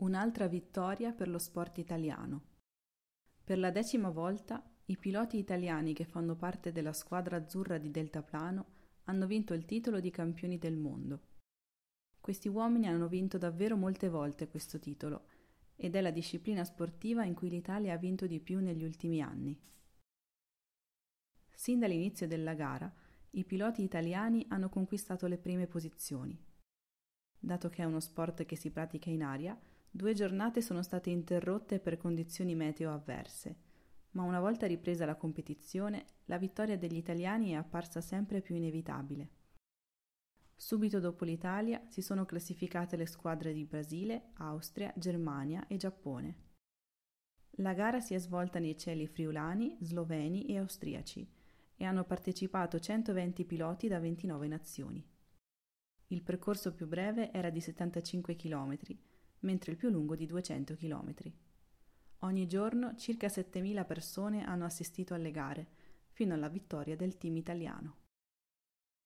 Un'altra vittoria per lo sport italiano. Per la decima volta i piloti italiani che fanno parte della squadra azzurra di deltaplano hanno vinto il titolo di campioni del mondo. Questi uomini hanno vinto davvero molte volte questo titolo ed è la disciplina sportiva in cui l'Italia ha vinto di più negli ultimi anni. Sin dall'inizio della gara, i piloti italiani hanno conquistato le prime posizioni. Dato che è uno sport che si pratica in aria, Due giornate sono state interrotte per condizioni meteo avverse, ma una volta ripresa la competizione, la vittoria degli italiani è apparsa sempre più inevitabile. Subito dopo l'Italia si sono classificate le squadre di Brasile, Austria, Germania e Giappone. La gara si è svolta nei cieli friulani, sloveni e austriaci e hanno partecipato 120 piloti da 29 nazioni. Il percorso più breve era di 75 km mentre il più lungo di 200 km. Ogni giorno circa 7.000 persone hanno assistito alle gare, fino alla vittoria del team italiano.